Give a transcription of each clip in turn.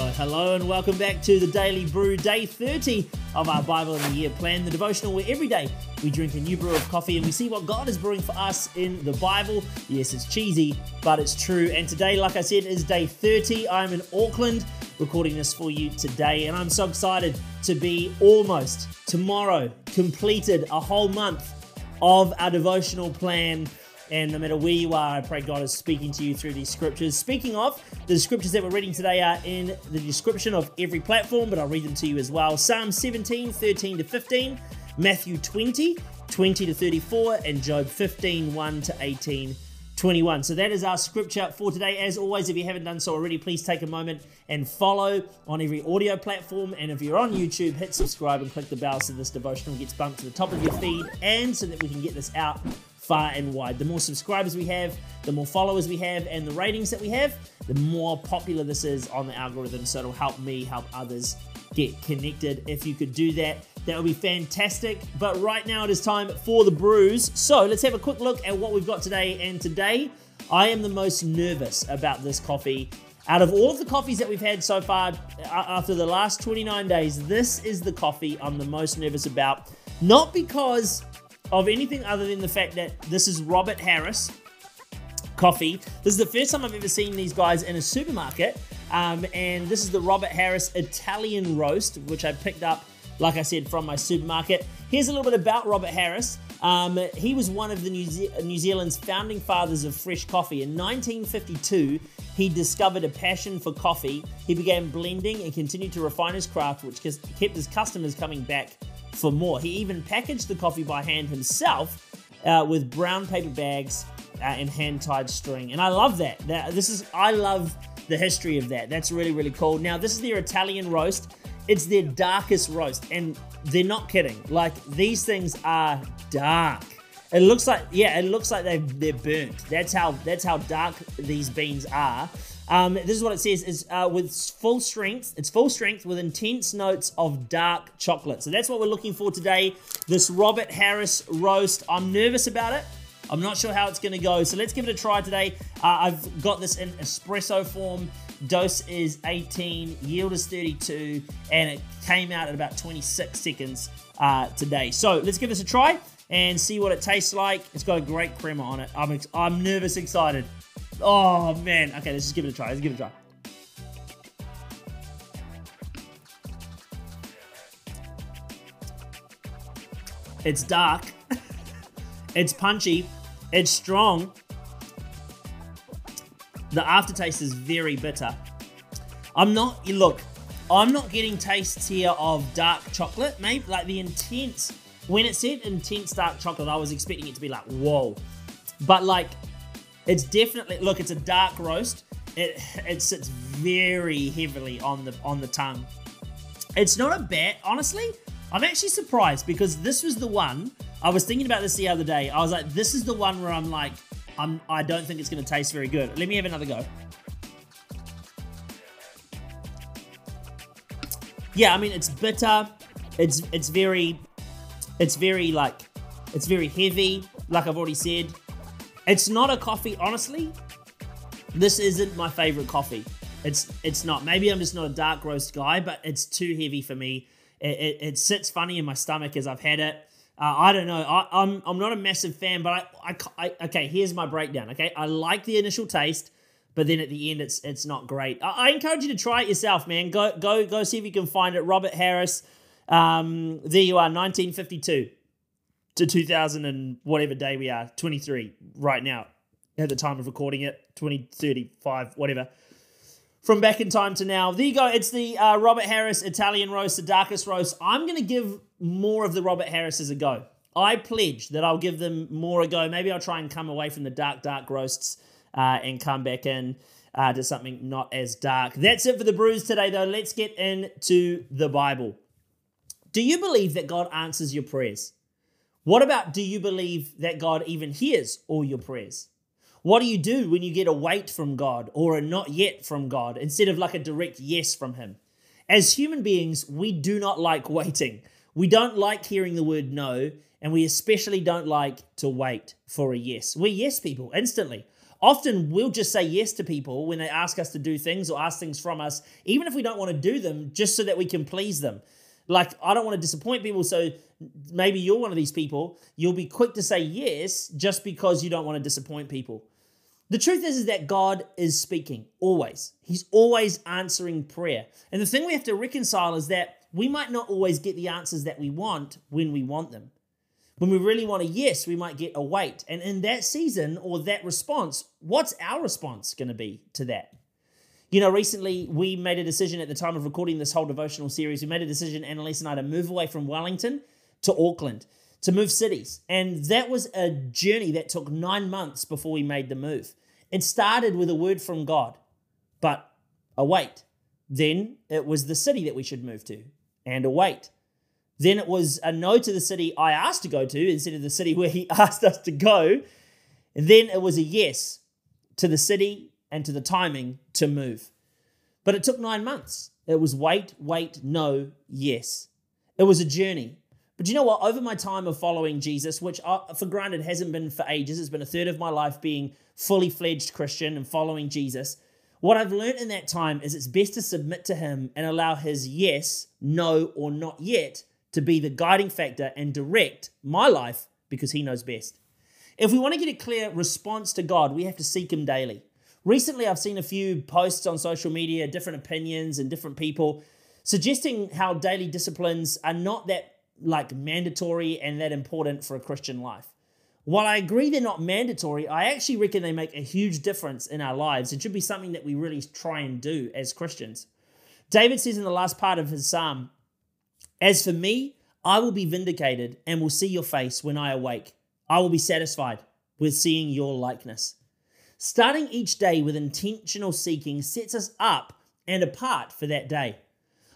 hello, hello, and welcome back to the Daily Brew, day 30 of our Bible in the Year plan, the devotional where every day we drink a new brew of coffee and we see what God is brewing for us in the Bible. Yes, it's cheesy, but it's true. And today, like I said, is day 30. I'm in Auckland recording this for you today, and I'm so excited to be almost tomorrow completed a whole month of our devotional plan and no matter where you are, I pray God is speaking to you through these scriptures. Speaking of, the scriptures that we're reading today are in the description of every platform, but I'll read them to you as well. Psalm 17, 13 to 15, Matthew 20, 20 to 34, and Job 15, 1 to 18. 21. So that is our scripture for today. As always, if you haven't done so already, please take a moment and follow on every audio platform. And if you're on YouTube, hit subscribe and click the bell so this devotional gets bumped to the top of your feed and so that we can get this out far and wide. The more subscribers we have, the more followers we have, and the ratings that we have, the more popular this is on the algorithm. So it'll help me help others get connected. If you could do that, that would be fantastic. But right now it is time for the brews. So let's have a quick look at what we've got today. And today, I am the most nervous about this coffee. Out of all of the coffees that we've had so far, uh, uh, after the last 29 days, this is the coffee I'm the most nervous about. Not because of anything other than the fact that this is Robert Harris coffee. This is the first time I've ever seen these guys in a supermarket. Um, and this is the Robert Harris Italian Roast, which I picked up, like I said, from my supermarket. Here's a little bit about Robert Harris. Um, he was one of the New, Ze- New Zealand's founding fathers of fresh coffee. In 1952, he discovered a passion for coffee. He began blending and continued to refine his craft, which kept his customers coming back for more. He even packaged the coffee by hand himself uh, with brown paper bags uh, and hand tied string. And I love that. that. This is I love the history of that. That's really really cool. Now this is their Italian roast. It's their darkest roast, and they're not kidding. Like these things are dark. It looks like yeah, it looks like they they're burnt. That's how that's how dark these beans are. Um, this is what it says: is uh, with full strength. It's full strength with intense notes of dark chocolate. So that's what we're looking for today. This Robert Harris roast. I'm nervous about it. I'm not sure how it's going to go. So let's give it a try today. Uh, I've got this in espresso form. Dose is 18, yield is 32, and it came out at about 26 seconds uh, today. So let's give this a try and see what it tastes like. It's got a great crema on it. I'm, I'm nervous excited. Oh, man. Okay, let's just give it a try. Let's give it a try. It's dark. it's punchy. It's strong. The aftertaste is very bitter. I'm not, look, I'm not getting tastes here of dark chocolate. Maybe like the intense, when it said intense dark chocolate, I was expecting it to be like, whoa. But like it's definitely look. It's a dark roast. It it sits very heavily on the on the tongue. It's not a bad. Honestly, I'm actually surprised because this was the one I was thinking about this the other day. I was like, this is the one where I'm like, I'm I don't think it's going to taste very good. Let me have another go. Yeah, I mean it's bitter. It's it's very it's very like it's very heavy. Like I've already said, it's not a coffee, honestly. This isn't my favorite coffee. It's it's not. Maybe I'm just not a dark roast guy, but it's too heavy for me. It, it, it sits funny in my stomach as I've had it. Uh, I don't know. I, I'm, I'm not a massive fan, but I, I, I okay. Here's my breakdown. Okay, I like the initial taste, but then at the end, it's it's not great. I, I encourage you to try it yourself, man. Go go go see if you can find it. Robert Harris. Um, there you are, 1952 to 2000 and whatever day we are, 23 right now at the time of recording it, 2035, whatever. From back in time to now. There you go. It's the uh, Robert Harris Italian roast, the darkest roast. I'm going to give more of the Robert Harris a go. I pledge that I'll give them more a go. Maybe I'll try and come away from the dark, dark roasts uh, and come back in uh, to something not as dark. That's it for the brews today, though. Let's get into the Bible. Do you believe that God answers your prayers? What about do you believe that God even hears all your prayers? What do you do when you get a wait from God or a not yet from God instead of like a direct yes from Him? As human beings, we do not like waiting. We don't like hearing the word no, and we especially don't like to wait for a yes. We're yes people instantly. Often we'll just say yes to people when they ask us to do things or ask things from us, even if we don't want to do them, just so that we can please them. Like, I don't want to disappoint people, so maybe you're one of these people. You'll be quick to say yes just because you don't want to disappoint people. The truth is, is that God is speaking always. He's always answering prayer. And the thing we have to reconcile is that we might not always get the answers that we want when we want them. When we really want a yes, we might get a wait. And in that season or that response, what's our response going to be to that? You know, recently we made a decision at the time of recording this whole devotional series. We made a decision, Annalise and I, to move away from Wellington to Auckland, to move cities. And that was a journey that took nine months before we made the move. It started with a word from God, but a wait. Then it was the city that we should move to, and a wait. Then it was a no to the city I asked to go to instead of the city where he asked us to go. And then it was a yes to the city and to the timing to move. But it took nine months. It was wait, wait, no, yes. It was a journey. But you know what? Over my time of following Jesus, which uh, for granted hasn't been for ages, it's been a third of my life being fully fledged Christian and following Jesus. What I've learned in that time is it's best to submit to Him and allow His yes, no, or not yet to be the guiding factor and direct my life because He knows best. If we want to get a clear response to God, we have to seek Him daily. Recently, I've seen a few posts on social media, different opinions and different people suggesting how daily disciplines are not that like mandatory and that important for a Christian life. While I agree they're not mandatory, I actually reckon they make a huge difference in our lives. It should be something that we really try and do as Christians. David says in the last part of his psalm, as for me, I will be vindicated and will see your face when I awake. I will be satisfied with seeing your likeness. Starting each day with intentional seeking sets us up and apart for that day.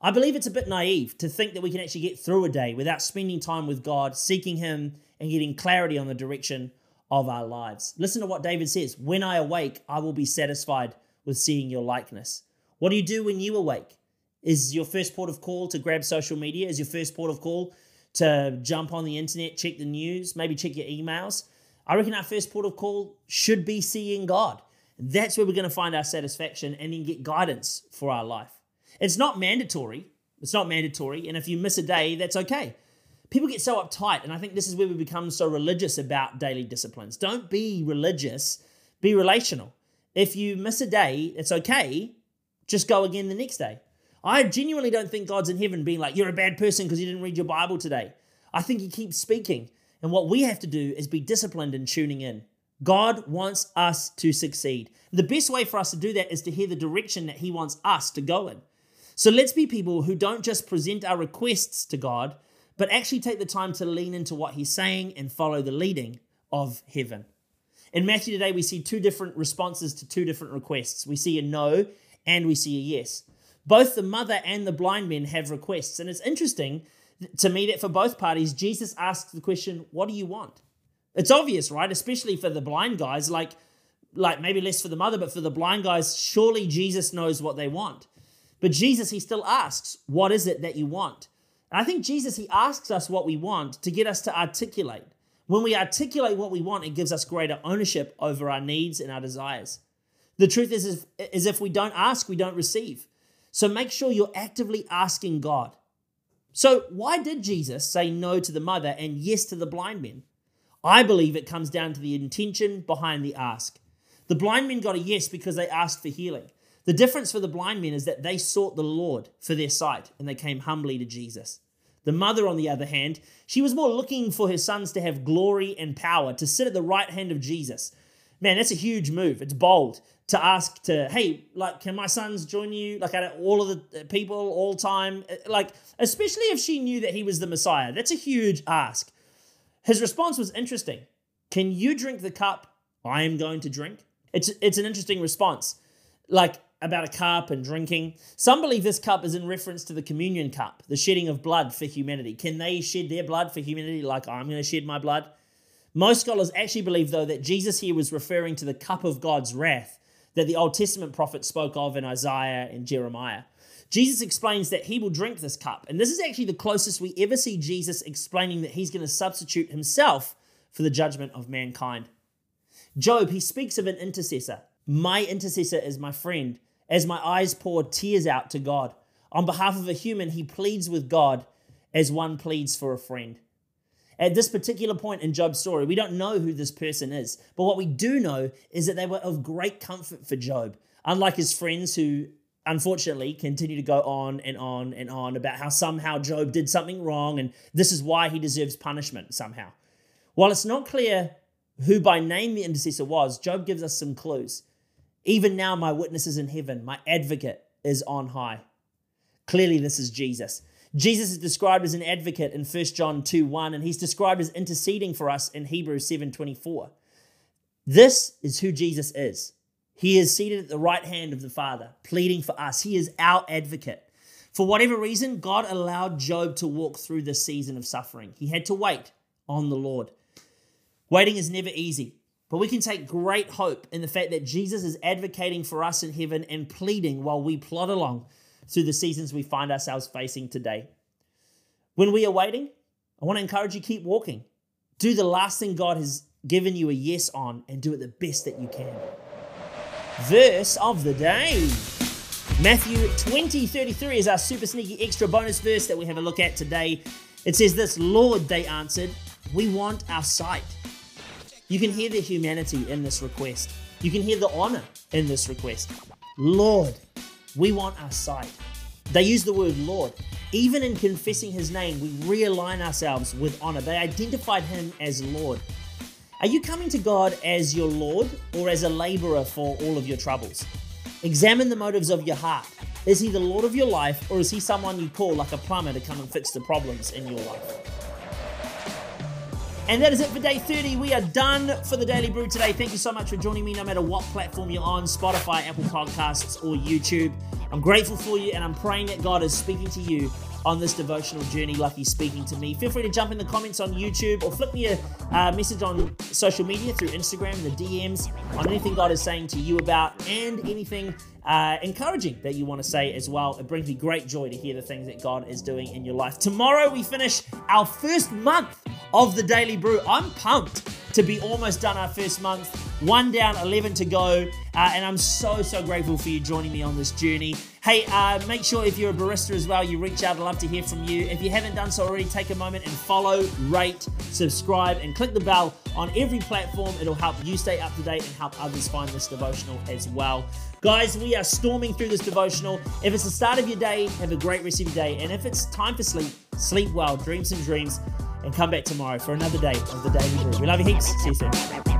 I believe it's a bit naive to think that we can actually get through a day without spending time with God, seeking Him, and getting clarity on the direction of our lives. Listen to what David says When I awake, I will be satisfied with seeing your likeness. What do you do when you awake? Is your first port of call to grab social media? Is your first port of call to jump on the internet, check the news, maybe check your emails? I reckon our first port of call should be seeing God. That's where we're going to find our satisfaction and then get guidance for our life. It's not mandatory. It's not mandatory. And if you miss a day, that's okay. People get so uptight. And I think this is where we become so religious about daily disciplines. Don't be religious, be relational. If you miss a day, it's okay. Just go again the next day. I genuinely don't think God's in heaven being like, you're a bad person because you didn't read your Bible today. I think He keeps speaking. And what we have to do is be disciplined in tuning in. God wants us to succeed. The best way for us to do that is to hear the direction that He wants us to go in. So let's be people who don't just present our requests to God, but actually take the time to lean into what He's saying and follow the leading of heaven. In Matthew today, we see two different responses to two different requests. We see a no and we see a yes. Both the mother and the blind men have requests. And it's interesting to me that for both parties, Jesus asks the question, What do you want? It's obvious, right? Especially for the blind guys, like, like maybe less for the mother, but for the blind guys, surely Jesus knows what they want. But Jesus, he still asks, What is it that you want? And I think Jesus, he asks us what we want to get us to articulate. When we articulate what we want, it gives us greater ownership over our needs and our desires. The truth is, is, is if we don't ask, we don't receive. So make sure you're actively asking God. So, why did Jesus say no to the mother and yes to the blind men? I believe it comes down to the intention behind the ask. The blind men got a yes because they asked for healing. The difference for the blind men is that they sought the Lord for their sight and they came humbly to Jesus. The mother, on the other hand, she was more looking for her sons to have glory and power, to sit at the right hand of Jesus. Man, that's a huge move. It's bold to ask to, hey, like, can my sons join you? Like, of all of the people, all time, uh, like, especially if she knew that he was the Messiah. That's a huge ask. His response was interesting. Can you drink the cup I am going to drink? It's it's an interesting response. Like about a cup and drinking. Some believe this cup is in reference to the communion cup, the shedding of blood for humanity. Can they shed their blood for humanity like I'm going to shed my blood? Most scholars actually believe, though, that Jesus here was referring to the cup of God's wrath that the Old Testament prophets spoke of in Isaiah and Jeremiah. Jesus explains that he will drink this cup. And this is actually the closest we ever see Jesus explaining that he's going to substitute himself for the judgment of mankind. Job, he speaks of an intercessor. My intercessor is my friend. As my eyes pour tears out to God. On behalf of a human, he pleads with God as one pleads for a friend. At this particular point in Job's story, we don't know who this person is, but what we do know is that they were of great comfort for Job. Unlike his friends who unfortunately continue to go on and on and on about how somehow Job did something wrong and this is why he deserves punishment somehow. While it's not clear who by name the intercessor was, Job gives us some clues. Even now, my witness is in heaven, my advocate is on high. Clearly, this is Jesus. Jesus is described as an advocate in 1 John 2 1, and he's described as interceding for us in Hebrews 7 24. This is who Jesus is. He is seated at the right hand of the Father, pleading for us. He is our advocate. For whatever reason, God allowed Job to walk through this season of suffering. He had to wait on the Lord. Waiting is never easy, but we can take great hope in the fact that Jesus is advocating for us in heaven and pleading while we plod along through the seasons we find ourselves facing today. When we are waiting, I want to encourage you keep walking. Do the last thing God has given you a yes on and do it the best that you can. Verse of the day. Matthew 20 33 is our super sneaky extra bonus verse that we have a look at today. It says this Lord, they answered, we want our sight. You can hear the humanity in this request. You can hear the honor in this request. Lord, we want our sight. They use the word Lord. Even in confessing his name, we realign ourselves with honor. They identified him as Lord. Are you coming to God as your Lord or as a laborer for all of your troubles? Examine the motives of your heart. Is he the Lord of your life or is he someone you call like a plumber to come and fix the problems in your life? And that is it for day 30. We are done for the Daily Brew today. Thank you so much for joining me, no matter what platform you're on Spotify, Apple Podcasts, or YouTube. I'm grateful for you, and I'm praying that God is speaking to you on this devotional journey he's speaking to me. Feel free to jump in the comments on YouTube or flip me a uh, message on social media through Instagram, the DMs, on anything God is saying to you about and anything uh, encouraging that you want to say as well. It brings me great joy to hear the things that God is doing in your life. Tomorrow we finish our first month of the Daily Brew. I'm pumped to be almost done our first month. One down, 11 to go. Uh, and I'm so, so grateful for you joining me on this journey. Hey, uh, make sure if you're a barista as well, you reach out. I'd love to hear from you. If you haven't done so already, take a moment and follow, rate, subscribe, and click the bell on every platform. It'll help you stay up to date and help others find this devotional as well. Guys, we are storming through this devotional. If it's the start of your day, have a great rest of your day. And if it's time for sleep, sleep well, dream some dreams and come back tomorrow for another day of the Daily Brew. We love you heaps. See you soon.